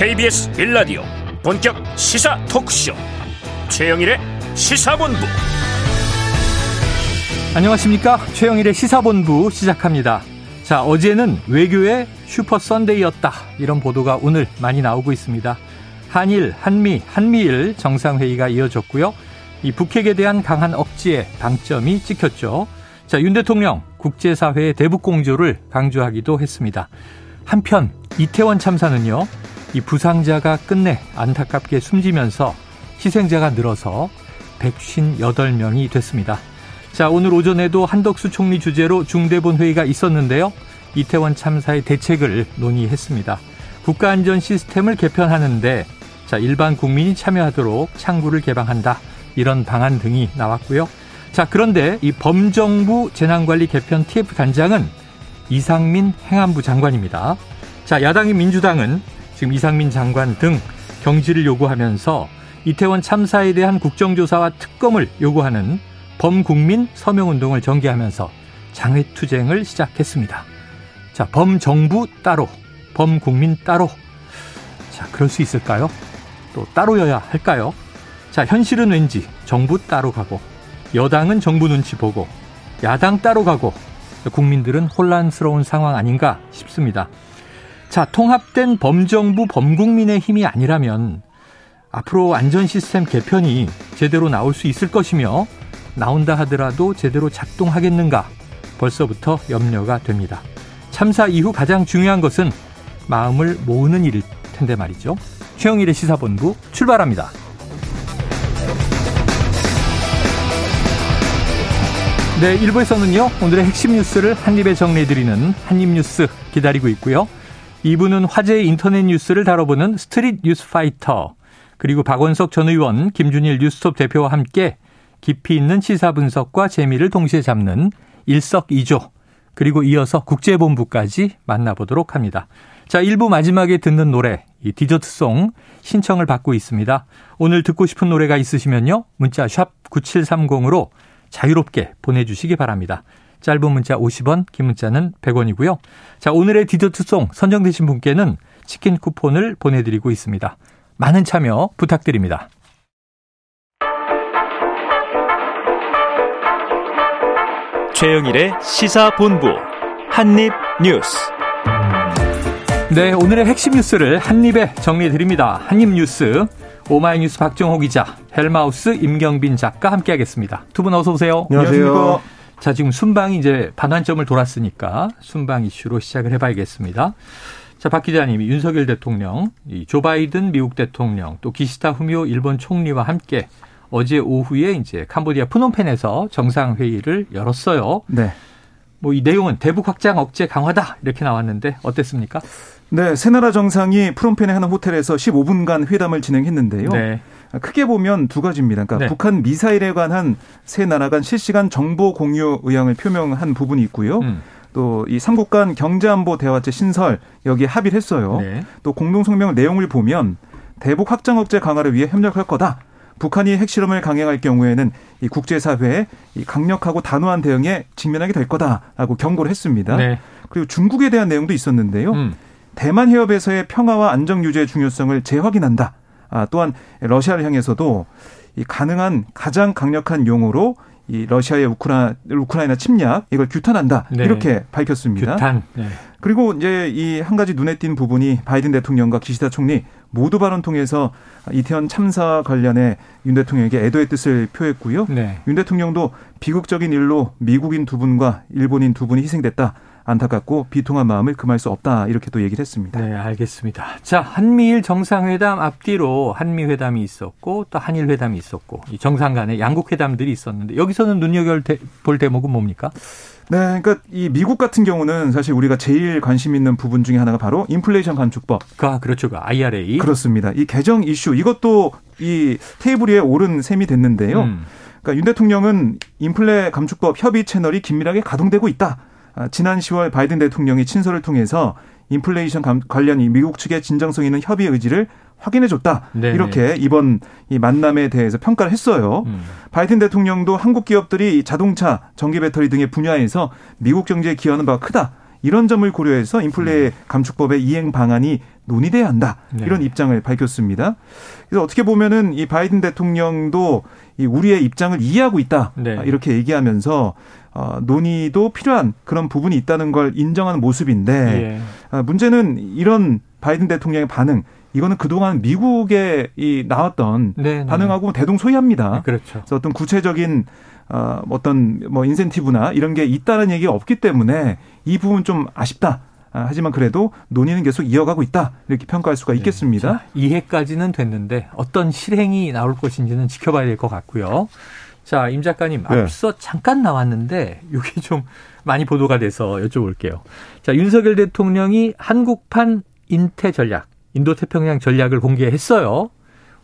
KBS 빌라디오 본격 시사 토크쇼. 최영일의 시사본부. 안녕하십니까? 최영일의 시사본부 시작합니다. 자 어제는 외교의 슈퍼 선데이였다. 이런 보도가 오늘 많이 나오고 있습니다. 한일 한미 한미일 정상회의가 이어졌고요. 이 북핵에 대한 강한 억지에 방점이 찍혔죠. 자 윤 대통령 국제사회의 대북 공조를 강조하기도 했습니다. 한편 이태원 참사는요 이 부상자가 끝내 안타깝게 숨지면서 희생자가 늘어서 158명이 됐습니다. 자, 오늘 오전에도 한덕수 총리 주재로 중대본 회의가 있었는데요. 이태원 참사의 대책을 논의했습니다. 국가안전 시스템을 개편하는데 자, 일반 국민이 참여하도록 창구를 개방한다. 이런 방안 등이 나왔고요. 자, 그런데 이 범정부 재난관리 개편 TF 단장은 이상민 행안부 장관입니다. 자, 야당인 민주당은 지금 이상민 장관 등 경질을 요구하면서 이태원 참사에 대한 국정조사와 특검을 요구하는 범국민 서명운동을 전개하면서 장외투쟁을 시작했습니다. 자, 범정부 따로, 범국민 따로. 자, 그럴 수 있을까요? 또 따로여야 할까요? 자, 현실은 왠지 정부 따로 가고, 여당은 정부 눈치 보고, 야당 따로 가고, 국민들은 혼란스러운 상황 아닌가 싶습니다. 자, 통합된 범정부 범국민의 힘이 아니라면 앞으로 안전 시스템 개편이 제대로 나올 수 있을 것이며 나온다 하더라도 제대로 작동하겠는가 벌써부터 염려가 됩니다. 참사 이후 가장 중요한 것은 마음을 모으는 일일 텐데 말이죠. 최영일의 시사본부 출발합니다. 네, 1부에서는요, 오늘의 핵심 뉴스를 한입에 정리해드리는 한입뉴스 기다리고 있고요. 2부는 화제의 인터넷 뉴스를 다뤄보는 Street News Fighter, 그리고 박원석 전 의원, 김준일 뉴스톱 대표와 함께 깊이 있는 시사 분석과 재미를 동시에 잡는 일석이조, 그리고 이어서 국제본부까지 만나보도록 합니다. 자, 1부 마지막에 듣는 노래, 이 디저트 song 신청을 받고 있습니다. 오늘 듣고 싶은 노래가 있으시면요. 문자 샵 9730으로 자유롭게 보내주시기 바랍니다. 짧은 문자 50원, 긴 문자는 100원이고요. 자, 오늘의 디저트송 선정되신 분께는 치킨 쿠폰을 보내드리고 있습니다. 많은 참여 부탁드립니다. 최영일의 시사본부 한입뉴스 네, 오늘의 핵심 뉴스를 한입에 정리해드립니다. 한입뉴스 오마이뉴스 박정호 기자, 헬마우스 임경빈 작가 함께하겠습니다. 두 분 어서 오세요. 안녕하세요. 자, 지금 순방이 이제 반환점을 돌았으니까 순방 이슈로 시작을 해봐야겠습니다. 자, 박 기자님, 윤석열 대통령, 조 바이든 미국 대통령, 또 기시다 후미오 일본 총리와 함께 어제 오후에 이제 캄보디아 프놈펜에서 정상회의를 열었어요. 네. 뭐 이 내용은 대북 확장 억제 강화다 이렇게 나왔는데 어땠습니까? 네, 세 나라 정상이 프롬펜의 하는 호텔에서 15분간 회담을 진행했는데요. 네. 크게 보면 두 가지입니다. 그러니까 네. 북한 미사일에 관한 세 나라 간 실시간 정보 공유 의향을 표명한 부분이 있고요. 음. 또이 삼국 간 경제안보 대화체 신설 여기에 합의를 했어요. 네. 또 공동 성명 내용을 보면 대북 확장 억제 강화를 위해 협력할 거다. 북한이 핵실험을 강행할 경우에는 이 국제사회의 이 강력하고 단호한 대응에 직면하게 될 거다라고 경고를 했습니다. 네. 그리고 중국에 대한 내용도 있었는데요. 음. 대만 해협에서의 평화와 안정 유지의 중요성을 재확인한다. 아, 또한 러시아를 향해서도 이 가능한 가장 강력한 용어로 이 러시아의 우크라, 우크라이나 침략 이걸 규탄한다 네. 이렇게 밝혔습니다. 규탄. 네. 그리고 이제 이 한 가지 눈에 띈 부분이 바이든 대통령과 기시다 총리 모두 발언 통해서 이태원 참사 관련해 윤 대통령에게 애도의 뜻을 표했고요. 네. 윤 대통령도 비극적인 일로 미국인 두 분과 일본인 두 분이 희생됐다. 안타깝고 비통한 마음을 금할 수 없다 이렇게 또 얘기를 했습니다. 네, 알겠습니다. 자, 한미일 정상회담 앞뒤로 한미 회담이 있었고 또 한일 회담이 있었고 이 정상 간에 양국 회담들이 있었는데 여기서는 눈여겨 볼 대목은 뭡니까? 네, 그러니까 이 미국 같은 경우는 사실 우리가 제일 관심 있는 부분 중에 하나가 바로 인플레이션 감축법. 아, 그렇죠. 그 IRA. 그렇습니다. 이 개정 이슈 이것도 이 테이블 위에 오른 셈이 됐는데요. 음. 그러니까 윤 대통령은 인플레 감축법 협의 채널이 긴밀하게 가동되고 있다. 아, 지난 10월 바이든 대통령이 친서를 통해서 인플레이션 관련 미국 측의 진정성 있는 협의 의지를 확인해 줬다. 네 이렇게 이번 이 만남에 대해서 평가를 했어요. 음. 바이든 대통령도 한국 기업들이 자동차, 전기 배터리 등의 분야에서 미국 경제에 기여하는 바가 크다. 이런 점을 고려해서 인플레 음. 감축법의 이행 방안이 논의돼야 한다. 네. 이런 입장을 밝혔습니다. 그래서 어떻게 보면은 이 바이든 대통령도 이 우리의 입장을 이해하고 있다. 네. 이렇게 얘기하면서 어, 논의도 필요한 그런 부분이 있다는 걸 인정하는 모습인데 예. 아, 문제는 이런 바이든 대통령의 반응 이거는 그동안 미국에 이 나왔던 네네. 네. 반응하고 대동소이합니다. 네, 그렇죠. 그래서 어떤 구체적인 어, 어떤 뭐 인센티브나 이런 게 있다는 얘기가 없기 때문에 이 부분 좀 아쉽다. 아, 하지만 그래도 논의는 계속 이어가고 있다 이렇게 평가할 수가 네. 있겠습니다. 네. 자, 이해까지는 됐는데 어떤 실행이 나올 것인지는 지켜봐야 될 것 같고요. 자, 임 작가님 네. 앞서 잠깐 나왔는데 이게 좀 많이 보도가 돼서 여쭤볼게요. 자, 윤석열 대통령이 한국판 인태 전략, 인도 태평양 전략을 공개했어요.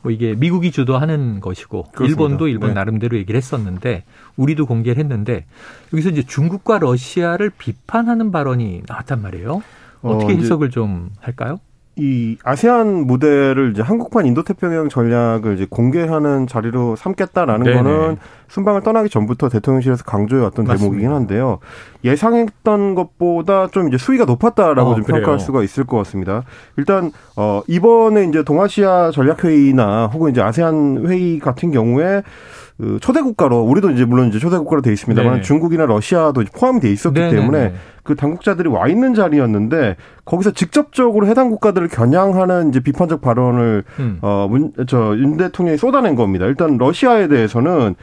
뭐 이게 미국이 주도하는 것이고 그렇습니다. 일본도 일본 네. 나름대로 얘기를 했었는데 우리도 공개를 했는데 여기서 이제 중국과 러시아를 비판하는 발언이 나왔단 말이에요. 어떻게 어, 해석을 좀 할까요? 이 아세안 무대를 이제 한국판 인도태평양 전략을 이제 공개하는 자리로 삼겠다라는 네네. 거는 순방을 떠나기 전부터 대통령실에서 강조해 왔던 대목이긴 한데요. 예상했던 것보다 좀 이제 수위가 높았다라고 어, 좀 그래요. 평가할 수가 있을 것 같습니다. 일단 어 이번에 이제 동아시아 전략 회의나 혹은 이제 아세안 회의 같은 경우에 그 초대 국가로 우리도 이제 물론 이제 초대 국가로 돼 있습니다만 네. 중국이나 러시아도 포함이 돼 있었기 네, 네 때문에 네. 그 당국자들이 와 있는 자리였는데 거기서 직접적으로 해당 국가들을 겨냥하는 이제 비판적 발언을 음. 어저 윤 대통령이 쏟아낸 겁니다. 일단 러시아에 대해서는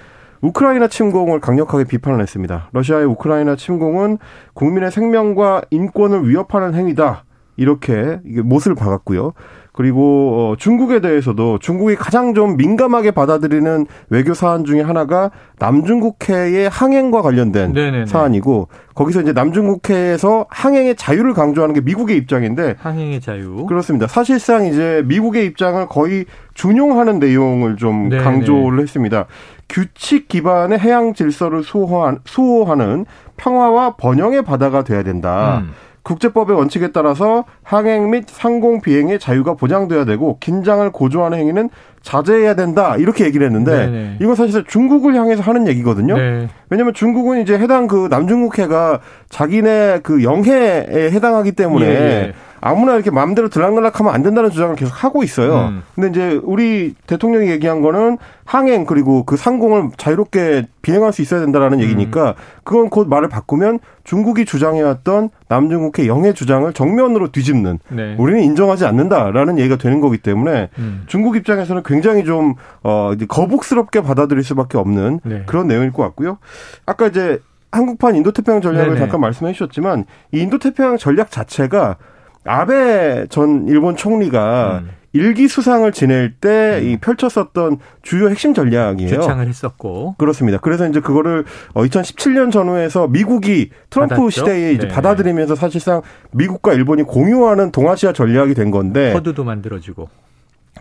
우크라이나 침공을 강력하게 비판을 했습니다. 러시아의 우크라이나 침공은 국민의 생명과 인권을 위협하는 행위다. 이렇게 이게 못을 박았고요. 그리고 어, 중국에 대해서도 중국이 가장 좀 민감하게 받아들이는 외교 사안 중에 하나가 남중국해의 항행과 관련된 네네네. 사안이고 거기서 이제 남중국해에서 항행의 자유를 강조하는 게 미국의 입장인데 항행의 자유 그렇습니다. 사실상 이제 미국의 입장을 거의 준용하는 내용을 좀 네네. 강조를 했습니다. 규칙 기반의 해양 질서를 수호하는 평화와 번영의 바다가 돼야 된다. 음. 국제법의 원칙에 따라서 항행 및 상공 비행의 자유가 보장돼야 되고 긴장을 고조하는 행위는 자제해야 된다 이렇게 얘기를 했는데 네네. 이건 사실 중국을 향해서 하는 얘기거든요. 네. 왜냐하면 중국은 이제 해당 그 남중국해가 자기네 그 영해에 해당하기 때문에 예, 예. 아무나 이렇게 마음대로 들락날락하면 안 된다는 주장을 계속 하고 있어요. 음. 근데 이제 우리 대통령이 얘기한 거는 항행 그리고 그 상공을 자유롭게 비행할 수 있어야 된다라는 음. 얘기니까 그건 곧 말을 바꾸면 중국이 주장해왔던 남중국해 영해 주장을 정면으로 뒤집는 네. 우리는 인정하지 않는다라는 얘기가 되는 거기 때문에 음. 중국 입장에서는 굉장히 좀 어, 거북스럽게 받아들일 수밖에 없는 네. 그런 내용일 것 같고요. 아까 이제 한국판 인도태평양 전략을 네네. 잠깐 말씀해 주셨지만 이 인도태평양 전략 자체가 아베 전 일본 총리가 음. 일기 수상을 지낼 때이 음. 펼쳤었던 주요 핵심 전략이에요. 주창을 했었고 그렇습니다. 그래서 이제 그거를 2017년 어, 전후에서 미국이 트럼프 받았죠? 시대에 이제 네. 받아들이면서 사실상 미국과 일본이 공유하는 동아시아 전략이 된 건데 쿼드도 만들어지고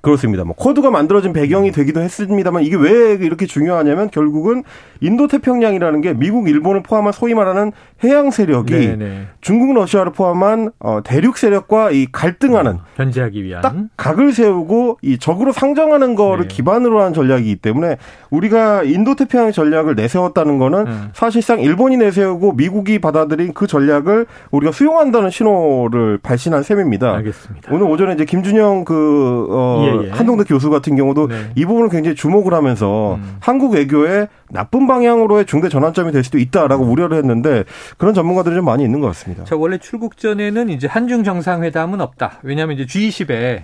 그렇습니다. 뭐 쿼드가 만들어진 배경이 음. 되기도 했습니다만 이게 왜 이렇게 중요하냐면 결국은 인도 태평양이라는 게 미국, 일본을 포함한 소위 말하는 해양 세력이 네네. 네. 중국, 러시아를 포함한 어, 대륙 세력과 이 갈등하는 어, 견제하기 위한 딱 각을 세우고 이 적으로 상정하는 거를 네. 기반으로 한 전략이기 때문에 우리가 인도 태평양 전략을 내세웠다는 거는 음. 사실상 일본이 내세우고 미국이 받아들인 그 전략을 우리가 수용한다는 신호를 발신한 셈입니다. 알겠습니다. 오늘 오전에 이제 김준형 그 어, 예, 예. 한동대 교수 같은 경우도 네. 이 부분을 굉장히 주목을 하면서 음. 한국 외교에 나쁜 방향으로의 중대 전환점이 될 수도 있다라고 우려를 했는데 그런 전문가들이 좀 많이 있는 것 같습니다. 자, 원래 출국 전에는 이제 한중 정상회담은 없다. 왜냐하면 이제 G20에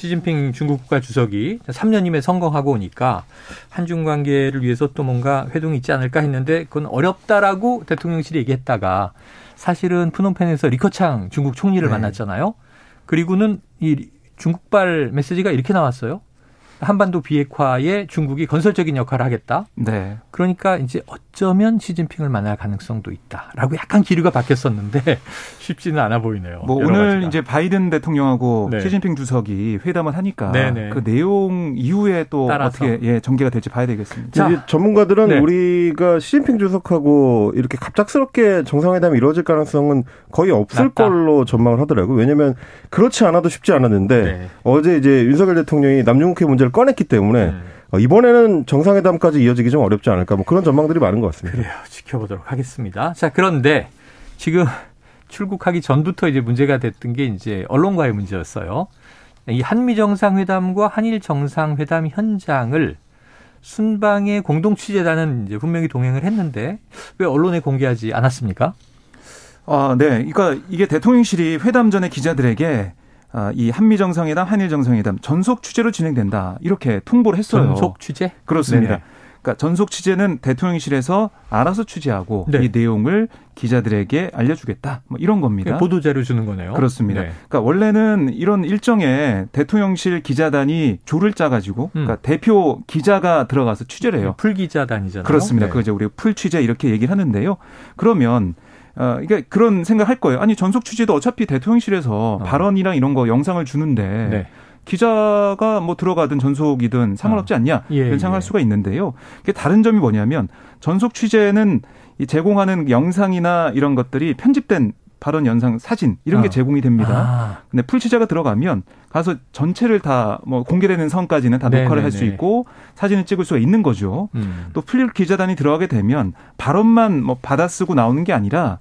시진핑 중국 국가 주석이 3년임에 성공하고 오니까 한중 관계를 위해서 또 뭔가 회동이 있지 않을까 했는데 그건 어렵다라고 대통령실이 얘기했다가 사실은 푸놈펜에서 리커창 중국 총리를 네. 만났잖아요. 그리고는 이 중국발 메시지가 이렇게 나왔어요. 한반도 비핵화에 중국이 건설적인 역할을 하겠다. 네. 그러니까 이제 어쩌면 시진핑을 만날 가능성도 있다라고 약간 기류가 바뀌었었는데 쉽지는 않아 보이네요. 뭐 오늘 가지가. 이제 바이든 대통령하고 네. 시진핑 주석이 회담을 하니까 네네. 네. 그 내용 이후에 또 따라서. 어떻게 예, 전개가 될지 봐야 되겠습니다. 자, 전문가들은 네. 우리가 시진핑 주석하고 이렇게 갑작스럽게 정상회담이 이루어질 가능성은 거의 없을 낮다. 걸로 전망을 하더라고요. 왜냐하면 그렇지 않아도 쉽지 않았는데 네. 어제 이제 윤석열 대통령이 남중국해 문제를 꺼냈기 때문에 네. 어, 이번에는 정상회담까지 이어지기 좀 어렵지 않을까 뭐 그런 전망들이 많은 것 같습니다. 그래요. 지켜보도록 하겠습니다. 자, 그런데 지금 출국하기 전부터 이제 문제가 됐던 게 이제 언론과의 문제였어요. 이 한미 정상회담과 한일 정상회담 현장을 순방의 공동 취재단은 이제 분명히 동행을 했는데 왜 언론에 공개하지 않았습니까? 아, 네. 그러니까 이게 대통령실이 회담 전에 기자들에게 아, 이 한미 정상회담, 한일 정상회담 전속 취재로 진행된다 이렇게 통보를 했어요. 전속 취재? 그렇습니다. 네네. 그러니까 전속 취재는 대통령실에서 알아서 취재하고 네. 이 내용을 기자들에게 알려주겠다. 뭐 이런 겁니다. 보도 자료 주는 거네요. 그렇습니다. 네. 그러니까 원래는 이런 일정에 대통령실 기자단이 조를 짜가지고 음. 그러니까 대표 기자가 들어가서 취재를 해요. 풀 기자단이잖아요. 그렇습니다. 네. 그죠. 우리 풀 취재 이렇게 얘기를 하는데요. 그러면 어, 이게 그런 생각할 거예요. 아니 전속 취재도 어차피 대통령실에서 어. 발언이랑 이런 거 영상을 주는데 네. 기자가 뭐 들어가든 전속이든 상관없지 어. 않냐 예, 이런 생각할 예. 수가 있는데요. 이게 다른 점이 뭐냐면 전속 취재는 이 제공하는 영상이나 이런 것들이 편집된 발언 연상 사진 이런 게 어. 제공이 됩니다. 아. 근데 풀 취재가 들어가면 가서 전체를 다 뭐 공개되는 선까지는 다 녹화를 할 수 있고 사진을 찍을 수가 있는 거죠. 음. 또풀 기자단이 들어가게 되면 발언만 뭐 받아쓰고 나오는 게 아니라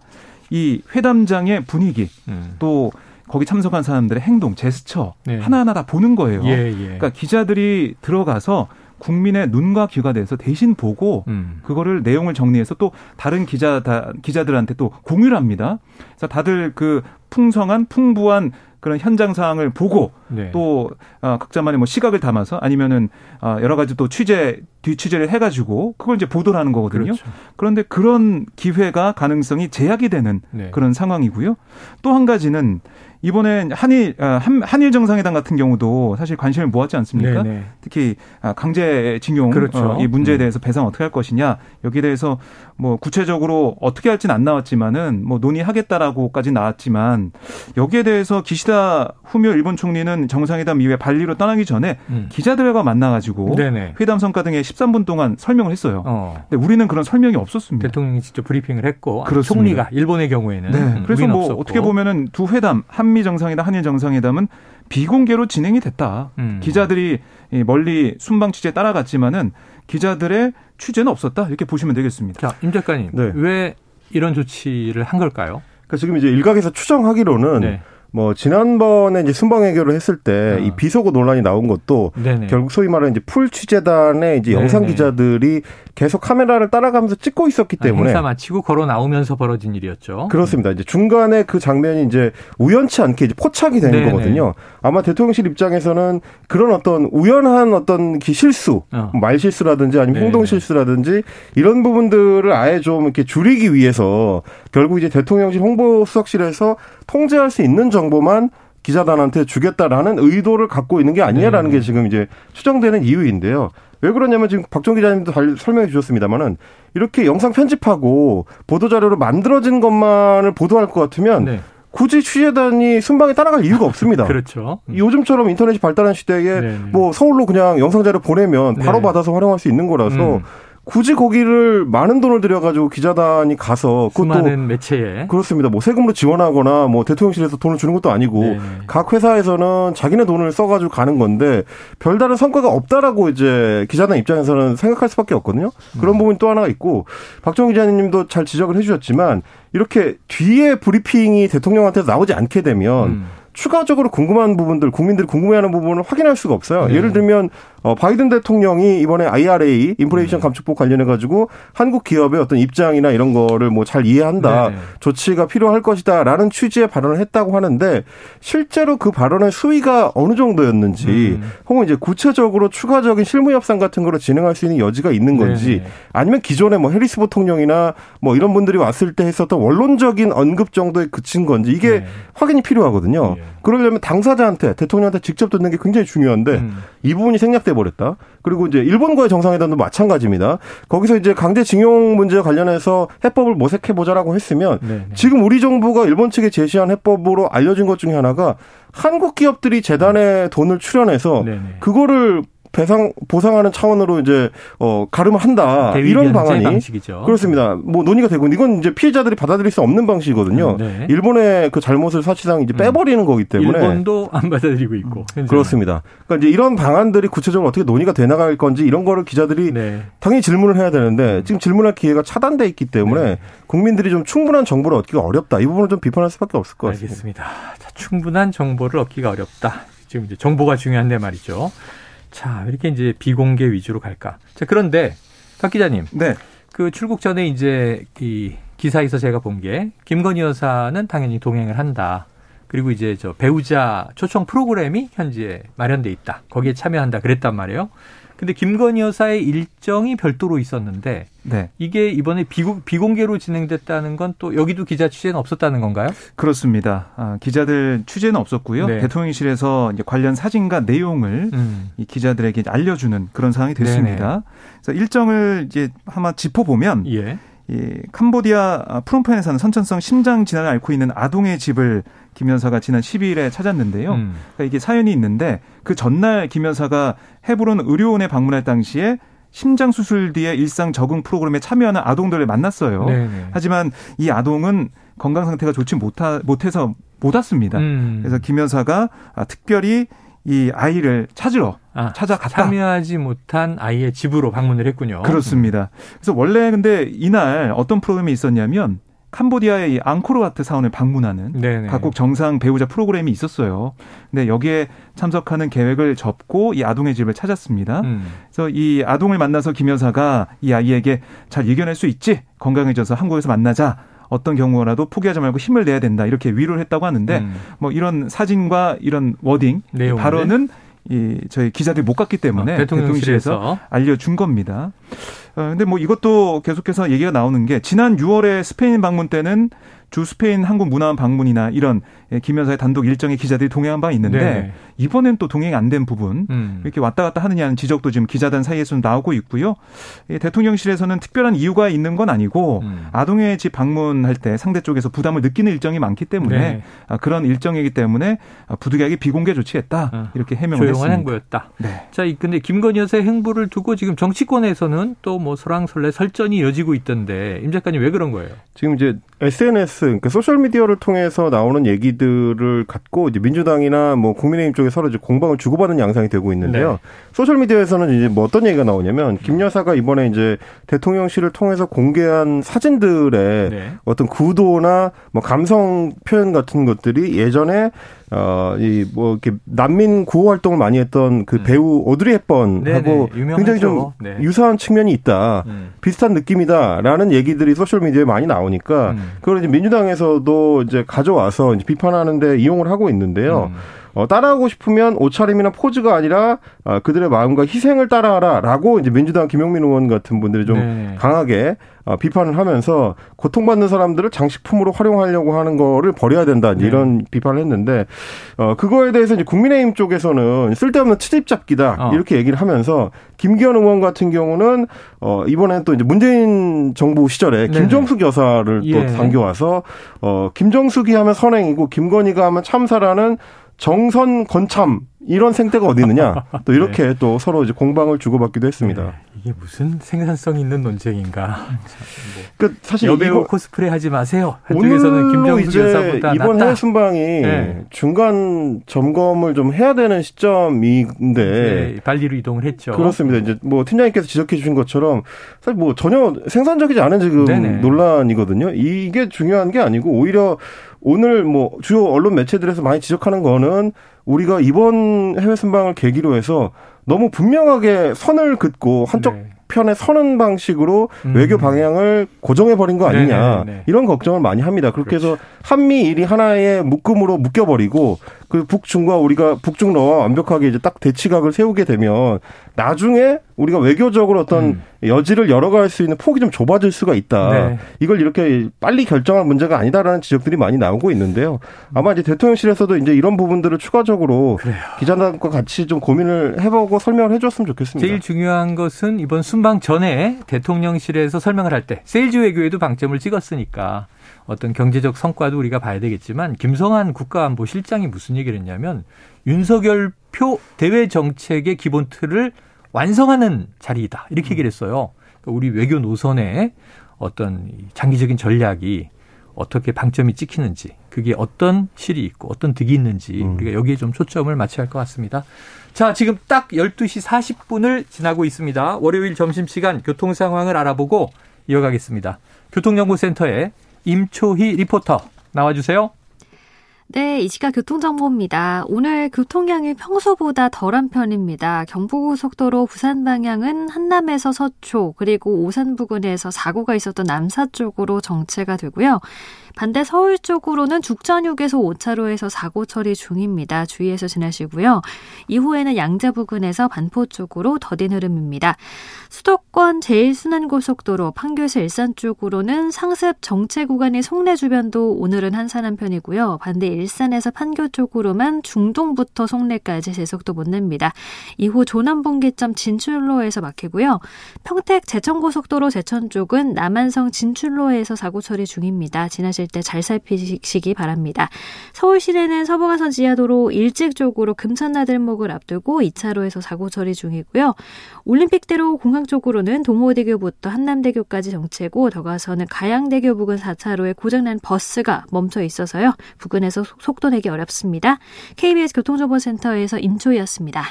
이 회담장의 분위기 음. 또 거기 참석한 사람들의 행동, 제스처 네. 하나하나 다 보는 거예요. 예, 예. 그러니까 기자들이 들어가서 국민의 눈과 귀가 돼서 대신 보고 음. 그거를 내용을 정리해서 또 다른 기자 다 기자들한테 또 공유를 합니다. 그래서 다들 그 풍성한 풍부한 그런 현장 상황을 보고 네. 또 어, 각자만의 뭐 시각을 담아서 아니면은 어, 여러 가지 또 취재 뒤 취재를 해가지고 그걸 이제 보도를 하는 거거든요. 그렇죠. 그런데 그런 기회가 가능성이 제약이 되는 네. 그런 상황이고요. 또 한 가지는 이번에 한일 아, 한일 정상회담 같은 경우도 사실 관심을 모았지 않습니까? 네네. 네. 특히 아, 강제징용 그렇죠. 어, 이 문제에 음. 대해서 배상 어떻게 할 것이냐 여기에 대해서 뭐 구체적으로 어떻게 할지는 안 나왔지만은 뭐 논의하겠다라고까지 나왔지만 여기에 대해서 기시다 후미오 일본 총리는 정상회담 이후에 발리로 떠나기 전에 음. 기자들과 만나가지고 네네. 회담 성과 등에 13분 동안 설명을 했어요. 어. 근데 우리는 그런 설명이 없었습니다. 대통령이 직접 브리핑을 했고 그렇습니다. 총리가 일본의 경우에는 네. 음, 그래서 뭐 없었고. 어떻게 보면은 두 회담 한미 정상회담 한일 정상회담은 비공개로 진행이 됐다. 음. 기자들이 멀리 순방 취재 따라갔지만은 기자들의 취재는 없었다 이렇게 보시면 되겠습니다. 자, 임 작가님, 네. 왜 이런 조치를 한 걸까요? 그러니까 지금 이제 일각에서 추정하기로는 네. 뭐 지난번에 이제 순방 해결을 했을 때이 어. 비속어 논란이 나온 것도 네네. 결국 소위 말하는 이제 풀 취재단의 이제 영상 기자들이 계속 카메라를 따라가면서 찍고 있었기 아, 때문에 행사 마치고 걸어 나오면서 벌어진 일이었죠. 그렇습니다. 이제 중간에 그 장면이 이제 우연치 않게 이제 포착이 되는 네네. 거거든요. 아마 대통령실 입장에서는 그런 어떤 우연한 어떤 실수, 어. 말 실수라든지 아니면 네네. 행동 실수라든지 이런 부분들을 아예 좀 이렇게 줄이기 위해서 결국 이제 대통령실 홍보수석실에서 통제할 수 있는 정보만 기자단한테 주겠다라는 의도를 갖고 있는 게 아니냐라는 네. 게 지금 이제 추정되는 이유인데요. 왜 그러냐면 지금 박정 기자님도 잘 설명해 주셨습니다만은 이렇게 영상 편집하고 보도 자료로 만들어진 것만을 보도할 것 같으면 네. 굳이 취재단이 순방에 따라갈 이유가 없습니다. 그렇죠. 음. 요즘처럼 인터넷이 발달한 시대에 네네. 네. 뭐 서울로 그냥 영상 자료 보내면 바로 네. 받아서 활용할 수 있는 거라서 음. 굳이 거기를 많은 돈을 들여가지고 기자단이 가서 그것도 많은 매체에 그렇습니다. 뭐 세금으로 지원하거나 뭐 대통령실에서 돈을 주는 것도 아니고 네네. 각 회사에서는 자기네 돈을 써가지고 가는 건데 별다른 성과가 없다라고 이제 기자단 입장에서는 생각할 수밖에 없거든요. 그런 음. 부분이 또 하나가 있고 박정희 기자님도 잘 지적을 해주셨지만 이렇게 뒤에 브리핑이 대통령한테 나오지 않게 되면 음. 추가적으로 궁금한 부분들, 국민들이 궁금해하는 부분을 확인할 수가 없어요. 네. 예를 들면 어, 바이든 대통령이 이번에 IRA 인플레이션 네. 감축법 관련해 가지고 한국 기업의 어떤 입장이나 이런 거를 뭐 잘 이해한다 네. 조치가 필요할 것이다라는 취지의 발언을 했다고 하는데 실제로 그 발언의 수위가 어느 정도였는지 음. 혹은 이제 구체적으로 추가적인 실무 협상 같은 거를 진행할 수 있는 여지가 있는 건지 네. 아니면 기존에 뭐 해리스 부통령이나 뭐 이런 분들이 왔을 때 했었던 원론적인 언급 정도에 그친 건지 이게 네. 확인이 필요하거든요. 네. 그러려면 당사자한테 대통령한테 직접 듣는 게 굉장히 중요한데 음. 이 부분이 생략 돼 버렸다. 그리고 이제 일본과의 정상회담도 마찬가지입니다. 거기서 이제 강제징용 문제 관련해서 해법을 모색해 보자라고 했으면 네네. 네. 지금 우리 정부가 일본 측에 제시한 해법으로 알려진 것 중에 하나가 한국 기업들이 재단에 돈을 출연해서 네네. 네. 그거를 배상 보상하는 차원으로 이제 어 가름한다 이런 방안이 방식이죠. 그렇습니다. 뭐 논의가 되고 이건 이제 피해자들이 받아들일 수 없는 방식이거든요. 네. 일본의 그 잘못을 사실상 이제 빼버리는 음. 거기 때문에 일본도 안 받아들이고 있고 현재는. 그렇습니다. 그러니까 이제 이런 방안들이 구체적으로 어떻게 논의가 돼 나갈 건지 이런 거를 기자들이 네. 당연히 질문을 해야 되는데 지금 질문할 기회가 차단돼 있기 때문에 네. 국민들이 좀 충분한 정보를 얻기가 어렵다. 이 부분을 좀 비판할 수밖에 없을 것 같습니다. 알겠습니다. 자, 충분한 정보를 얻기가 어렵다. 지금 이제 정보가 중요한데 말이죠. 자, 이렇게 이제 비공개 위주로 갈까? 자, 그런데 박 기자님. 네. 그 출국 전에 이제 이 기사에서 제가 본 게 김건희 여사는 당연히 동행을 한다. 그리고 이제 저 배우자 초청 프로그램이 현재 마련돼 있다. 거기에 참여한다. 그랬단 말이에요. 근데 김건희 여사의 일정이 별도로 있었는데 네. 이게 이번에 비공, 비공개로 진행됐다는 건 또 여기도 기자 취재는 없었다는 건가요? 그렇습니다. 아, 기자들 취재는 없었고요. 네. 대통령실에서 관련 사진과 내용을 음. 이 기자들에게 알려주는 그런 상황이 됐습니다. 네네. 그래서 일정을 이제 한번 짚어보면 예. 이 캄보디아 프롬펜에 사는 선천성 심장 질환을 앓고 있는 아동의 집을 김 여사가 지난 12일에 찾았는데요. 음. 그러니까 이게 사연이 있는데 그 전날 김 여사가 헤브론 의료원에 방문할 당시에 심장 수술 뒤에 일상 적응 프로그램에 참여하는 아동들을 만났어요. 네네. 하지만 이 아동은 건강 상태가 좋지 못하, 못해서 못 왔습니다. 음. 그래서 김 여사가 아, 특별히 이 아이를 찾으러 아, 찾아갔다. 참여하지 못한 아이의 집으로 방문을 했군요. 그렇습니다. 그래서 원래 근데 이날 어떤 프로그램이 있었냐면 캄보디아의 이 앙코르와트 사원을 방문하는 네네. 각국 정상 배우자 프로그램이 있었어요. 근데 여기에 참석하는 계획을 접고 이 아동의 집을 찾았습니다. 음. 그래서 이 아동을 만나서 김 여사가 이 아이에게 잘 이겨낼 수 있지 건강해져서 한국에서 만나자 어떤 경우라도 포기하지 말고 힘을 내야 된다 이렇게 위로를 했다고 하는데 음. 뭐 이런 사진과 이런 워딩 내용을. 발언은 이 저희 기자들이 못 갔기 때문에 어, 대통령실에서, 대통령실에서 알려준 겁니다. 어, 근데 뭐 이것도 계속해서 얘기가 나오는 게 지난 6월에 스페인 방문 때는 주 스페인 한국 문화원 방문이나 이런 예, 김 여사의 단독 일정에 기자들이 동행한 바 있는데 네. 이번엔 또 동행 안된 부분 음. 이렇게 왔다 갔다 하느냐는 지적도 지금 기자단 사이에서 나오고 있고요. 대통령실에서는 특별한 이유가 있는 건 아니고 음. 아동의 집 방문할 때 상대 쪽에서 부담을 느끼는 일정이 많기 때문에 네. 아, 그런 일정이기 때문에 부득이하게 비공개 조치했다 어. 이렇게 해명을 조용한 했습니다. 행보였다. 네. 자, 근데 김건희 여사의 행보를 두고 지금 정치권에서는 또 뭐 설왕설래 설전이 이어지고 있던데 임 작가님 왜 그런 거예요? 지금 이제 SNS 그러니까 소셜 미디어를 통해서 나오는 얘기 얘기들을 갖고 이제 민주당이나 뭐 국민의힘 쪽에 서로 이제 공방을 주고받는 양상이 되고 있는데요. 네. 소셜 미디어에서는 이제 뭐 어떤 얘기가 나오냐면 김 여사가 이번에 이제 대통령실을 통해서 공개한 사진들의 네. 어떤 구도나 뭐 감성 표현 같은 것들이 예전에 어, 이, 뭐, 이렇게 난민 구호 활동을 많이 했던 그 음. 배우 오드리 헵번하고 굉장히 좀 네. 유사한 측면이 있다. 음. 비슷한 느낌이다라는 얘기들이 소셜미디어에 많이 나오니까 음. 그걸 이제 민주당에서도 이제 가져와서 이제 비판하는데 이용을 하고 있는데요. 음. 어, 따라하고 싶으면 옷차림이나 포즈가 아니라 어, 그들의 마음과 희생을 따라하라라고 이제 민주당 김용민 의원 같은 분들이 좀 네. 강하게 어, 비판을 하면서 고통받는 사람들을 장식품으로 활용하려고 하는 거를 버려야 된다 네. 이런 비판을 했는데 어, 그거에 대해서 이제 국민의힘 쪽에서는 쓸데없는 트집 잡기다 어. 이렇게 얘기를 하면서 김기현 의원 같은 경우는 어, 이번엔 또 이제 문재인 정부 시절에 네. 김정숙 여사를 예. 또 당겨와서 어, 김정숙이 하면 선행이고 김건희가 하면 참사라는 정선 건참 이런 생태가 어디 있느냐 또 이렇게 네. 또 서로 이제 공방을 주고받기도 했습니다. 네. 이게 무슨 생산성 있는 논쟁인가? 뭐그 사실 여배우 코스프레 하지 마세요. 한쪽에서는 김정수 여사보다 이번 낫다. 해외 순방이 네. 중간 점검을 좀 해야 되는 시점인데 네, 발리로 이동을 했죠. 그렇습니다. 이제 뭐 팀장님께서 지적해 주신 것처럼 사실 뭐 전혀 생산적이지 않은 지금 네네. 논란이거든요. 이게 중요한 게 아니고 오히려 오늘 뭐 주요 언론 매체들에서 많이 지적하는 거는 우리가 이번 해외 순방을 계기로 해서 너무 분명하게 선을 긋고 한쪽 네. 편에 서는 방식으로 음. 외교 방향을 고정해 버린 거 아니냐 네네네. 네, 네. 이런 걱정을 많이 합니다. 그렇게 그렇죠. 해서 한미 일이 하나의 묶음으로 묶여 버리고 그 북중과 우리가 북중러와 완벽하게 이제 딱 대치각을 세우게 되면 나중에 우리가 외교적으로 어떤 음. 여지를 열어갈 수 있는 폭이 좀 좁아질 수가 있다. 네. 이걸 이렇게 빨리 결정할 문제가 아니다라는 지적들이 많이 나오고 있는데요. 아마 이제 대통령실에서도 이제 이런 부분들을 추가적으로 그래요. 기자단과 같이 좀 고민을 해보고 설명을 해줬으면 좋겠습니다. 제일 중요한 것은 이번 순방 전에 대통령실에서 설명을 할 때 세일즈 외교에도 방점을 찍었으니까 어떤 경제적 성과도 우리가 봐야 되겠지만 김성한 국가안보실장이 무슨 얘기를 했냐면 윤석열 표 대외 정책의 기본 틀을 완성하는 자리이다. 이렇게 얘기를 했어요. 그러니까 우리 외교 노선의 어떤 장기적인 전략이 어떻게 방점이 찍히는지, 그게 어떤 실이 있고 어떤 득이 있는지 음. 우리가 여기에 좀 초점을 맞춰야 할 것 같습니다. 자, 지금 딱 12시 40분을 지나고 있습니다. 월요일 점심시간 교통 상황을 알아보고 이어가겠습니다. 교통정보센터에 임초희 리포터 나와주세요. 네, 이 시각 교통정보입니다. 오늘 교통량이 평소보다 덜한 편입니다. 경부고속도로 부산 방향은 한남에서 서초, 그리고 오산 부근에서 사고가 있었던 남사 쪽으로 정체가 되고요. 반대 서울 쪽으로는 죽전역에서 5차로에서 사고 처리 중입니다. 주의해서 지나시고요. 이후에는 양재 부근에서 반포 쪽으로 더딘 흐름입니다. 수도권 제1순환고속도로 판교에서 일산 쪽으로는 상습 정체 구간의 송내 주변도 오늘은 한산한 편이고요. 반대 일산에서 판교 쪽으로만 중동부터 송내까지 제속도 못 냅니다. 이후 조남분기점 진출로에서 막히고요. 평택 제천고속도로 제천 쪽은 남한성 진출로에서 사고 처리 중입니다. 지나실 때 잘 살피시기 바랍니다. 서울 시내는 서부가선 지하도로 일찍 쪽으로 금천나들목을 앞두고 2차로에서 사고 처리 중이고요. 올림픽대로 공항 쪽으로는 동호대교부터 한남대교까지 정체고 더 가서는 가양대교 부근 4차로에 고장난 버스가 멈춰 있어서요. 부근에서 속도 내기 어렵습니다. KBS 교통정보센터에서 임초희였습니다.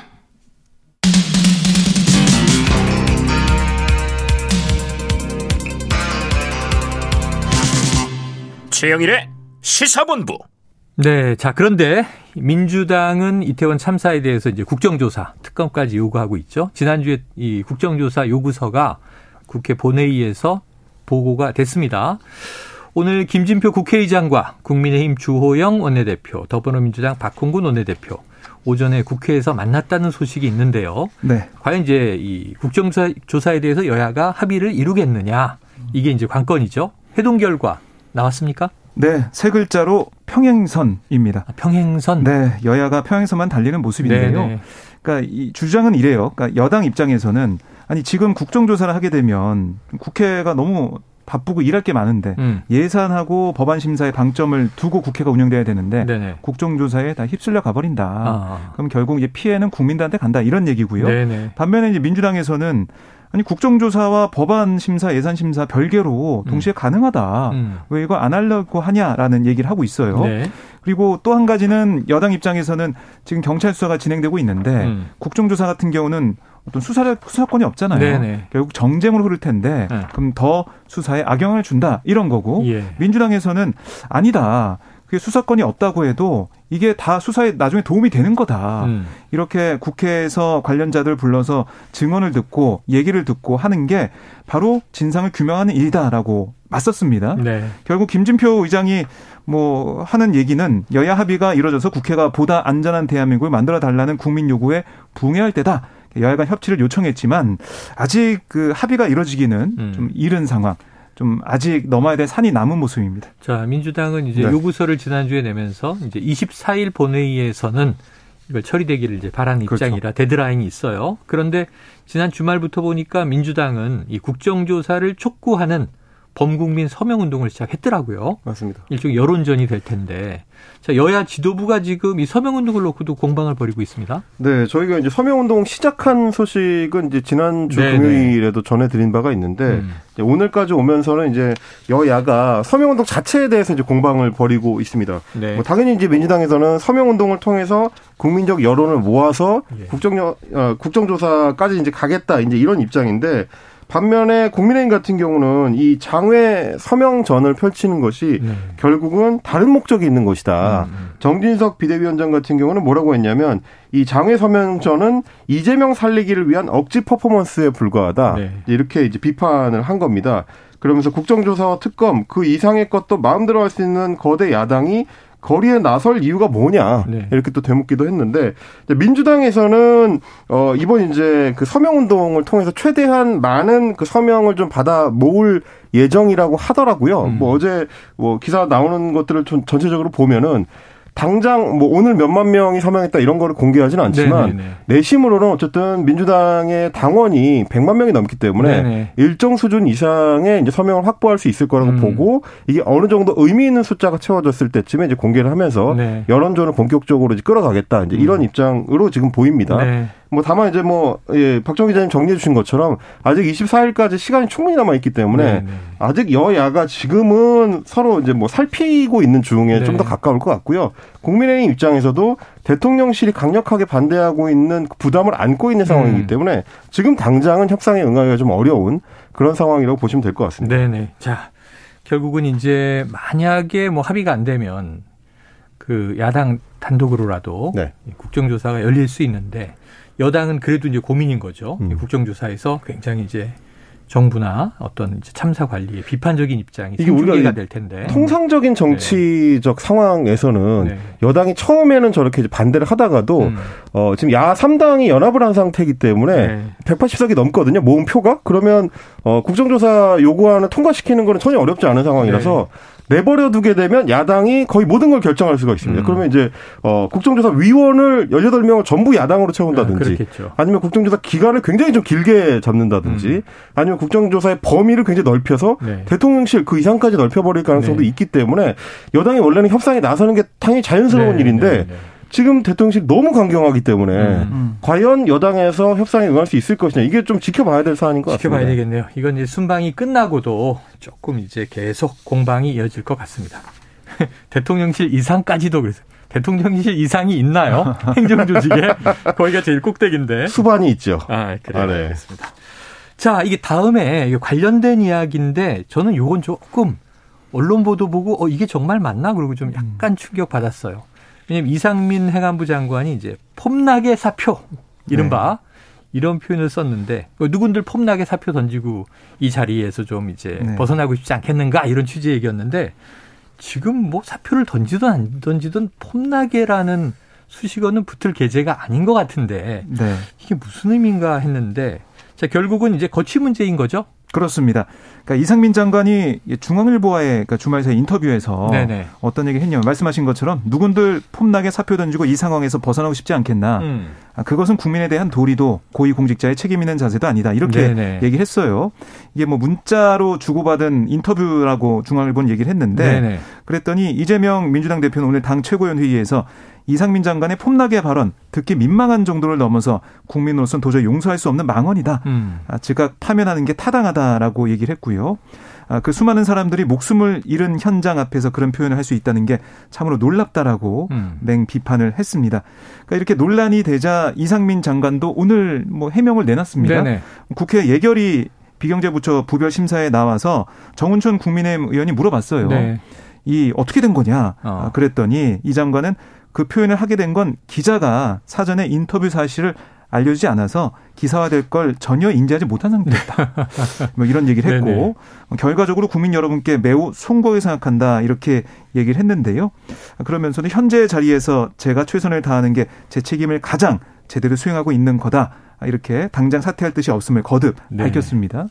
최영일의 시사본부. 네, 자 그런데 민주당은 이태원 참사에 대해서 이제 국정조사 특검까지 요구하고 있죠. 지난주에 이 국정조사 요구서가 국회 본회의에서 보고가 됐습니다. 오늘 김진표 국회의장과 국민의힘 주호영 원내대표, 더불어민주당 박홍근 원내대표 오전에 국회에서 만났다는 소식이 있는데요. 네. 과연 이제 이 국정조사에 대해서 여야가 합의를 이루겠느냐 이게 이제 관건이죠. 회동 결과 나왔습니까? 네, 세 글자로 평행선입니다. 아, 평행선? 네, 여야가 평행선만 달리는 모습인데요. 네네. 네. 그러니까 이 주장은 이래요. 그러니까 여당 입장에서는 아니 지금 국정조사를 하게 되면 국회가 너무 바쁘고 일할 게 많은데 음. 예산하고 법안 심사에 방점을 두고 국회가 운영돼야 되는데 네네. 국정조사에 다 휩쓸려 가버린다. 아. 그럼 결국 이제 피해는 국민들한테 간다 이런 얘기고요. 네네. 반면에 이제 민주당에서는 아니 국정조사와 법안 심사, 예산 심사 별개로 동시에 음. 가능하다. 음. 왜 이거 안 하려고 하냐라는 얘기를 하고 있어요. 네. 그리고 또 한 가지는 여당 입장에서는 지금 경찰 수사가 진행되고 있는데 음. 국정조사 같은 경우는 어떤 수사 수사권이 없잖아요. 네네. 결국 정쟁으로 흐를 텐데 네. 그럼 더 수사에 악영향을 준다 이런 거고 예. 민주당에서는 아니다. 그게 수사권이 없다고 해도 이게 다 수사에 나중에 도움이 되는 거다. 음. 이렇게 국회에서 관련자들 불러서 증언을 듣고 얘기를 듣고 하는 게 바로 진상을 규명하는 일이다라고 맞섰습니다. 네. 결국 김진표 의장이 뭐 하는 얘기는 여야 합의가 이루어져서 국회가 보다 안전한 대한민국을 만들어 달라는 국민 요구에 부응해야 할 때다. 여야 간 협치를 요청했지만 아직 그 합의가 이루어지기는 음. 좀 이른 상황. 좀 아직 넘어야 될 산이 남은 모습입니다. 자, 민주당은 이제 네. 요구서를 지난주에 내면서 이제 24일 본회의에서는 이걸 처리되기를 이제 바라는 그렇죠. 입장이라 데드라인이 있어요. 그런데 지난 주말부터 보니까 민주당은 이 국정조사를 촉구하는 범국민 서명 운동을 시작했더라고요. 맞습니다. 일종의 여론전이 될 텐데. 자, 여야 지도부가 지금 이 서명 운동을 놓고도 공방을 벌이고 있습니다. 네, 저희가 이제 서명 운동 시작한 소식은 이제 지난주 네네. 금요일에도 전해드린 바가 있는데 음. 오늘까지 오면서는 이제 여야가 서명 운동 자체에 대해서 이제 공방을 벌이고 있습니다. 네. 뭐 당연히 이제 민주당에서는 서명 운동을 통해서 국민적 여론을 모아서 예. 국정 어, 국정조사까지 이제 가겠다 이제 이런 입장인데 반면에 국민의힘 같은 경우는 이 장외 서명전을 펼치는 것이 네. 결국은 다른 목적이 있는 것이다. 음, 음. 정진석 비대위원장 같은 경우는 뭐라고 했냐면 이 장외 서명전은 이재명 살리기를 위한 억지 퍼포먼스에 불과하다. 네. 이렇게 이제 비판을 한 겁니다. 그러면서 국정조사와 특검 그 이상의 것도 마음대로 할 수 있는 거대 야당이 거리에 나설 이유가 뭐냐 네. 이렇게 또 되묻기도 했는데 민주당에서는 어 이번 이제 그 서명 운동을 통해서 최대한 많은 그 서명을 좀 받아 모을 예정이라고 하더라고요. 음. 뭐 어제 뭐 기사 나오는 것들을 좀 전체적으로 보면은 당장 뭐 오늘 몇만 명이 서명했다 이런 거를 공개하지는 않지만 네네네. 내심으로는 어쨌든 민주당의 당원이 100만 명이 넘기 때문에 네네. 일정 수준 이상의 이제 서명을 확보할 수 있을 거라고 음. 보고 이게 어느 정도 의미 있는 숫자가 채워졌을 때쯤에 이제 공개를 하면서 네. 여론전을 본격적으로 이제 끌어가겠다 이제 이런 음. 입장으로 지금 보입니다. 네. 뭐 다만 이제 뭐 예, 박정 기자님 정리해 주신 것처럼 아직 24일까지 시간이 충분히 남아 있기 때문에 네네. 네. 아직 여야가 지금은 서로 이제 뭐 살피고 있는 중에 네. 좀더 가까울 것 같고요. 국민의힘 입장에서도 대통령실이 강력하게 반대하고 있는 부담을 안고 있는 상황이기 음. 때문에 지금 당장은 협상에 응하기가 좀 어려운 그런 상황이라고 보시면 될 것 같습니다. 네네. 자, 결국은 이제 만약에 뭐 합의가 안 되면 그 야당 단독으로라도 네. 국정조사가 열릴 수 있는데 여당은 그래도 이제 고민인 거죠. 음. 국정조사에서 굉장히 이제 정부나 어떤 참사 관리에 비판적인 입장이 이게 우리가 될 텐데 통상적인 정치적 네. 상황에서는 네. 여당이 처음에는 저렇게 반대를 하다가도 음. 어 지금 야 3당이 연합을 한 상태이기 때문에 네. 180석이 넘거든요 모은 표가 그러면 어 국정조사 요구안을 통과시키는 거는 전혀 어렵지 않은 상황이라서 네. 내버려 두게 되면 야당이 거의 모든 걸 결정할 수가 있습니다. 음. 그러면 이제 어 국정조사 위원을 18명을 전부 야당으로 채운다든지 아, 니면 국정조사 기간을 굉장히 좀 길게 잡는다든지 음. 아니면 국정조사의 범위를 굉장히 넓혀서 네. 대통령실 그 이상까지 넓혀 버릴 가능성도 네. 있기 때문에 여당이 원래는 협상에 나서는 게 당연히 자연스러운 네. 일인데 네, 네. 지금 대통령실 너무 강경하기 때문에 음, 음. 과연 여당에서 협상에 응할 수 있을 것이냐 이게 좀 지켜봐야 될 사안인 것 지켜봐야 같습니다. 지켜봐야 되겠네요. 이건 이제 순방이 끝나고도 조금 이제 계속 공방이 이어질 것 같습니다. 대통령실 이상까지도 그래서 대통령실 이상이 있나요? 행정조직에 거기가 제일 꼭대기인데 수반이 있죠. 아 그래요. 아, 네. 알겠습니다. 자 이게 다음에 관련된 이야기인데 저는 요건 조금 언론 보도 보고 어 이게 정말 맞나 그리고 좀 약간 충격 받았어요. 왜냐면 이상민 행안부 장관이 이제 폼나게 사표 이른바 네. 이런 표현을 썼는데 누군들 폼나게 사표 던지고 이 자리에서 좀 이제 네. 벗어나고 싶지 않겠는가 이런 취지의 얘기였는데 지금 뭐 사표를 던지든 안 던지든 폼나게라는 수식어는 붙을 계제가 아닌 것 같은데 네. 이게 무슨 의미인가 했는데 자 결국은 이제 거취 문제인 거죠. 그렇습니다. 그러니까 이상민 장관이 중앙일보와의 그러니까 주말 사 인터뷰에서 네네. 어떤 얘기를 했냐면 말씀하신 것처럼 누군들 폼나게 사표 던지고 이 상황에서 벗어나고 싶지 않겠나. 음. 아, 그것은 국민에 대한 도리도 고위공직자의 책임 있는 자세도 아니다. 이렇게 네네. 얘기를 했어요. 이게 뭐 문자로 주고받은 인터뷰라고 중앙일보는 얘기를 했는데 네네. 그랬더니 이재명 민주당 대표는 오늘 당 최고위원 회의에서 이상민 장관의 폼나게 발언 듣기 민망한 정도를 넘어서 국민으로서는 도저히 용서할 수 없는 망언이다. 음. 아, 즉각 파면하는 게 타당하다라고 얘기를 했고요. 아, 그 수많은 사람들이 목숨을 잃은 현장 앞에서 그런 표현을 할 수 있다는 게 참으로 놀랍다라고 음. 맹 비판을 했습니다. 그러니까 이렇게 논란이 되자 이상민 장관도 오늘 뭐 해명을 내놨습니다. 네네. 국회 예결위 비경제부처 부별 심사에 나와서 정운천 국민의힘 의원이 물어봤어요. 네. 이 어떻게 된 거냐? 어. 아, 그랬더니 이 장관은 그 표현을 하게 된 건 기자가 사전에 인터뷰 사실을 알려주지 않아서 기사화될 걸 전혀 인지하지 못한 상태였다. 뭐 이런 얘기를 했고 네네. 결과적으로 국민 여러분께 매우 송구하게 생각한다 이렇게 얘기를 했는데요. 그러면서는 현재 자리에서 제가 최선을 다하는 게 제 책임을 가장 제대로 수행하고 있는 거다. 이렇게 당장 사퇴할 뜻이 없음을 거듭 네. 밝혔습니다.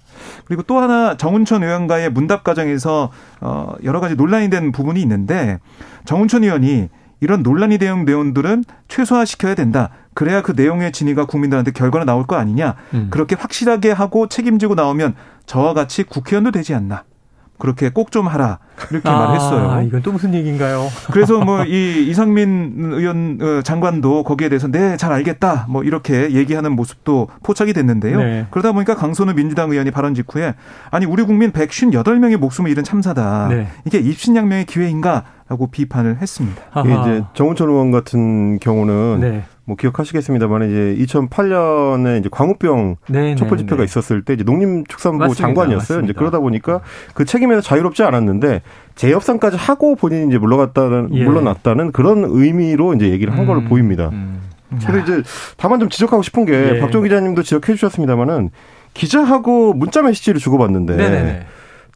그리고 또 하나 정운천 의원과의 문답 과정에서 어 여러 가지 논란이 된 부분이 있는데 정운천 의원이 이런 논란이 되는 내용들은 최소화시켜야 된다. 그래야 그 내용의 진위가 국민들한테 결과가 나올 거 아니냐. 음. 그렇게 확실하게 하고 책임지고 나오면 저와 같이 국회의원도 되지 않나. 그렇게 꼭 좀 하라 이렇게 아, 말했어요. 이건 또 무슨 얘기인가요? 그래서 뭐 이 이상민 의원 어, 장관도 거기에 대해서 네 잘 알겠다 뭐 이렇게 얘기하는 모습도 포착이 됐는데요. 네. 그러다 보니까 강선우 민주당 의원이 발언 직후에 아니 우리 국민 158명의 목숨을 잃은 참사다. 네. 이게 입신양명의 기회인가? 라고 비판을 했습니다. 이제 정운천 의원 같은 경우는 네. 뭐 기억하시겠습니다만 이제 2008년에 이제 광우병 네, 촛불 네, 집회가 네. 있었을 때 이제 농림축산부 맞습니다. 장관이었어요. 맞습니다. 이제 그러다 보니까 그 책임에서 자유롭지 않았는데 재협상까지 하고 본인이 이제 물러갔다는 예. 물러났다는 그런 의미로 이제 얘기를 한 음, 걸로 보입니다. 음. 그래서 이제 다만 좀 지적하고 싶은 게 예. 박정 기자님도 지적해 주셨습니다마는 기자하고 문자 메시지를 주고받는데.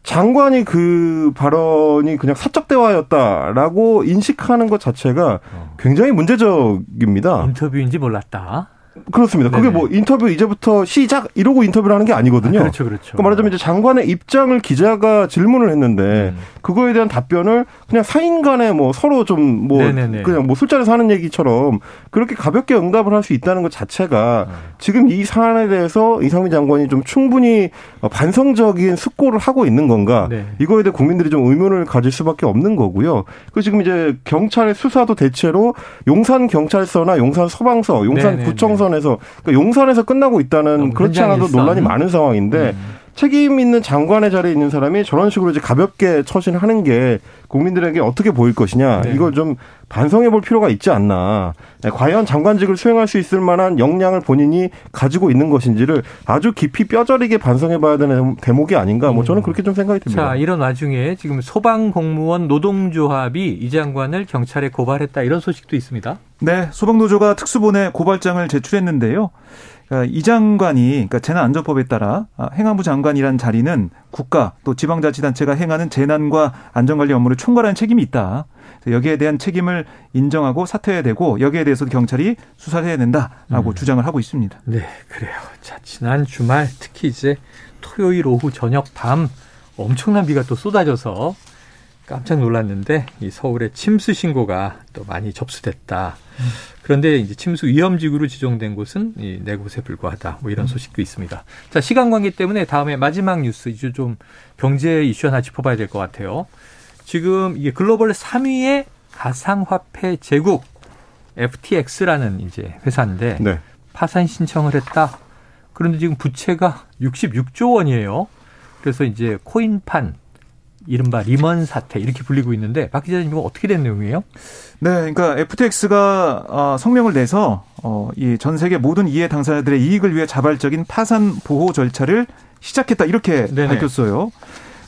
장관이 그 발언이 그냥 사적 대화였다라고 인식하는 것 자체가 어. 굉장히 문제적입니다. 인터뷰인지 몰랐다. 그렇습니다. 그게 네네. 뭐 인터뷰 이제부터 시작 이러고 인터뷰를 하는 게 아니거든요. 아, 그렇죠, 그렇죠. 그러니까 말하자면 이제 장관의 입장을 기자가 질문을 했는데 음. 그거에 대한 답변을 그냥 사인 간에 뭐 서로 좀 뭐 그냥 뭐 술자리에서 하는 얘기처럼 그렇게 가볍게 응답을 할 수 있다는 것 자체가 음. 지금 이 사안에 대해서 이상민 장관이 좀 충분히 반성적인 숙고를 하고 있는 건가 네. 이거에 대해 국민들이 좀 의문을 가질 수밖에 없는 거고요. 그 지금 이제 경찰의 수사도 대체로 용산 경찰서나 용산 소방서, 용산 네네네. 구청선에서 그러니까 용산에서 끝나고 있다는 그렇지 않아도 논란이 많은 상황인데 음. 책임 있는 장관의 자리에 있는 사람이 저런 식으로 이제 가볍게 처신하는 게 국민들에게 어떻게 보일 것이냐 네. 이걸 좀 반성해 볼 필요가 있지 않나 네, 과연 장관직을 수행할 수 있을 만한 역량을 본인이 가지고 있는 것인지를 아주 깊이 뼈저리게 반성해 봐야 되는 대목이 아닌가 뭐 저는 그렇게 좀 생각이 듭니다. 자 이런 와중에 지금 소방공무원 노동조합이 이 장관을 경찰에 고발했다 이런 소식도 있습니다. 네 소방노조가 특수본에 고발장을 제출했는데요. 그러니까 이 장관이 그러니까 재난안전법에 따라 아, 행안부 장관이란 자리는 국가 또 지방자치단체가 행하는 재난과 안전관리 업무를 총괄하는 책임이 있다. 여기에 대한 책임을 인정하고 사퇴해야 되고 여기에 대해서도 경찰이 수사를 해야 된다라고 음. 주장을 하고 있습니다. 네, 그래요. 자, 지난 주말 특히 이제 토요일 오후 저녁 밤 엄청난 비가 또 쏟아져서 깜짝 놀랐는데 이 서울의 침수 신고가 또 많이 접수됐다. 음. 그런데 이제 침수 위험지구로 지정된 곳은 이 네 곳에 불과하다. 뭐 이런 음. 소식도 있습니다. 자, 시간 관계 때문에 다음에 마지막 뉴스 이제 좀 경제 이슈 하나 짚어봐야 될 것 같아요. 지금 이게 글로벌 3위의 가상화폐 제국 FTX라는 이제 회사인데 네. 파산 신청을 했다. 그런데 지금 부채가 66조 원이에요. 그래서 이제 코인판 이른바 리먼 사태 이렇게 불리고 있는데 박 기자님 이거 어떻게 된 내용이에요? 네, 그러니까 FTX가 어, 성명을 내서 어, 이전 세계 모든 이해 당사자들의 이익을 위해 자발적인 파산 보호 절차를 시작했다 이렇게 네네. 밝혔어요.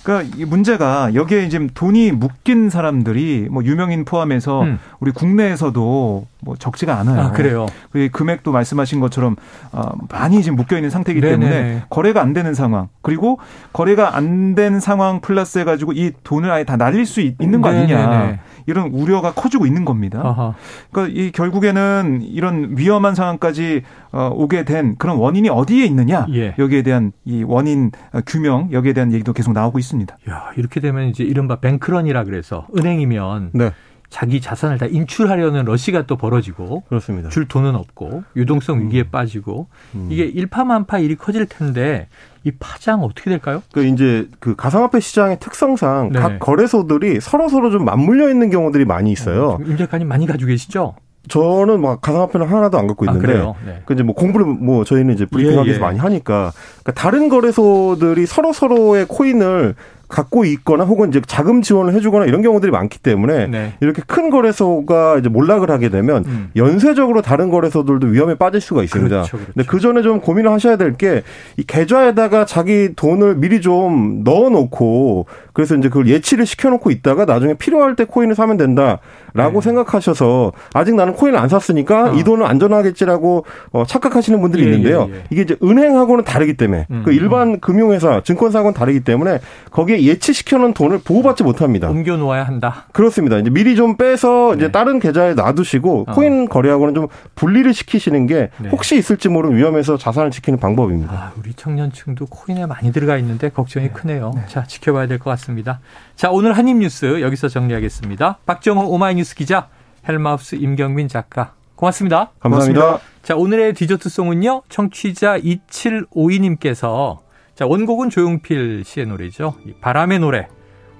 그러니까 이 문제가 여기에 이제 돈이 묶인 사람들이 뭐 유명인 포함해서 음. 우리 국내에서도 뭐 적지가 않아요. 아, 그래요. 그 금액도 말씀하신 것처럼 어, 많이 지금 묶여 있는 상태이기 네네. 때문에 거래가 안 되는 상황. 그리고 거래가 안 된 상황 플러스 해가지고 이 돈을 아예 다 날릴 수 있 는 거 아니냐. 네네네. 이런 우려가 커지고 있는 겁니다. 아하. 그러니까 이 결국에는 이런 위험한 상황까지 어, 오게 된 그런 원인이 어디에 있느냐 예. 여기에 대한 이 원인 어, 규명 여기에 대한 얘기도 계속 나오고 있습니다. 야 이렇게 되면 이제 이른바 뱅크런이라 그래서 은행이면 네. 자기 자산을 다 인출하려는 러시가 또 벌어지고 그렇습니다. 줄 돈은 없고 유동성 위기에 음. 빠지고 음. 이게 일파만파 일이 커질 텐데 이 파장 어떻게 될까요? 그 이제 그 가상화폐 시장의 특성상 네. 각 거래소들이 서로 서로 좀 맞물려 있는 경우들이 많이 있어요. 어, 임 작가님 많이 가지고 계시죠? 저는 막 가상화폐는 하나도 안 갖고 아, 있는데, 아, 네. 그 이제 뭐 공부를 뭐 저희는 이제 브리핑하기 위해서 예, 예. 많이 하니까, 그러니까 다른 거래소들이 서로 서로의 코인을 갖고 있거나 혹은 이제 자금 지원을 해주거나 이런 경우들이 많기 때문에 네. 이렇게 큰 거래소가 이제 몰락을 하게 되면 음. 연쇄적으로 다른 거래소들도 위험에 빠질 수가 있습니다. 그렇죠, 그렇죠. 근데 그 전에 좀 고민을 하셔야 될 게 이 계좌에다가 자기 돈을 미리 좀 넣어놓고 그래서 이제 그걸 예치를 시켜놓고 있다가 나중에 필요할 때 코인을 사면 된다. 라고 네. 생각하셔서 아직 나는 코인을 안 샀으니까 어. 이 돈은 안전하겠지라고 어, 착각하시는 분들이 예, 있는데요. 예, 예. 이게 이제 은행하고는 다르기 때문에 음, 그 일반 음. 금융회사, 증권사하고는 다르기 때문에 거기에 예치시켜 놓은 돈을 보호받지 못합니다. 옮겨 놓아야 한다. 그렇습니다. 이제 미리 좀 빼서 이제 네. 다른 계좌에 놔두시고 어. 코인 거래하고는 좀 분리를 시키시는 게 네. 혹시 있을지 모르는 위험에서 자산을 지키는 방법입니다. 아, 우리 청년층도 코인에 많이 들어가 있는데 걱정이 네. 크네요. 네. 자, 지켜봐야 될 것 같습니다. 자, 오늘 한입뉴스 여기서 정리하겠습니다. 박정호 오마이뉴스 기자, 헬마우스 임경민 작가. 고맙습니다. 감사합니다. 고맙습니다. 자, 오늘의 디저트송은요. 청취자 2752님께서 자, 원곡은 조용필 씨의 노래죠. 바람의 노래.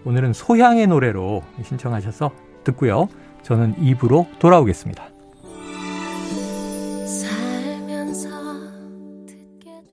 오늘은 소향의 노래로 신청하셔서 듣고요. 저는 입으로 돌아오겠습니다.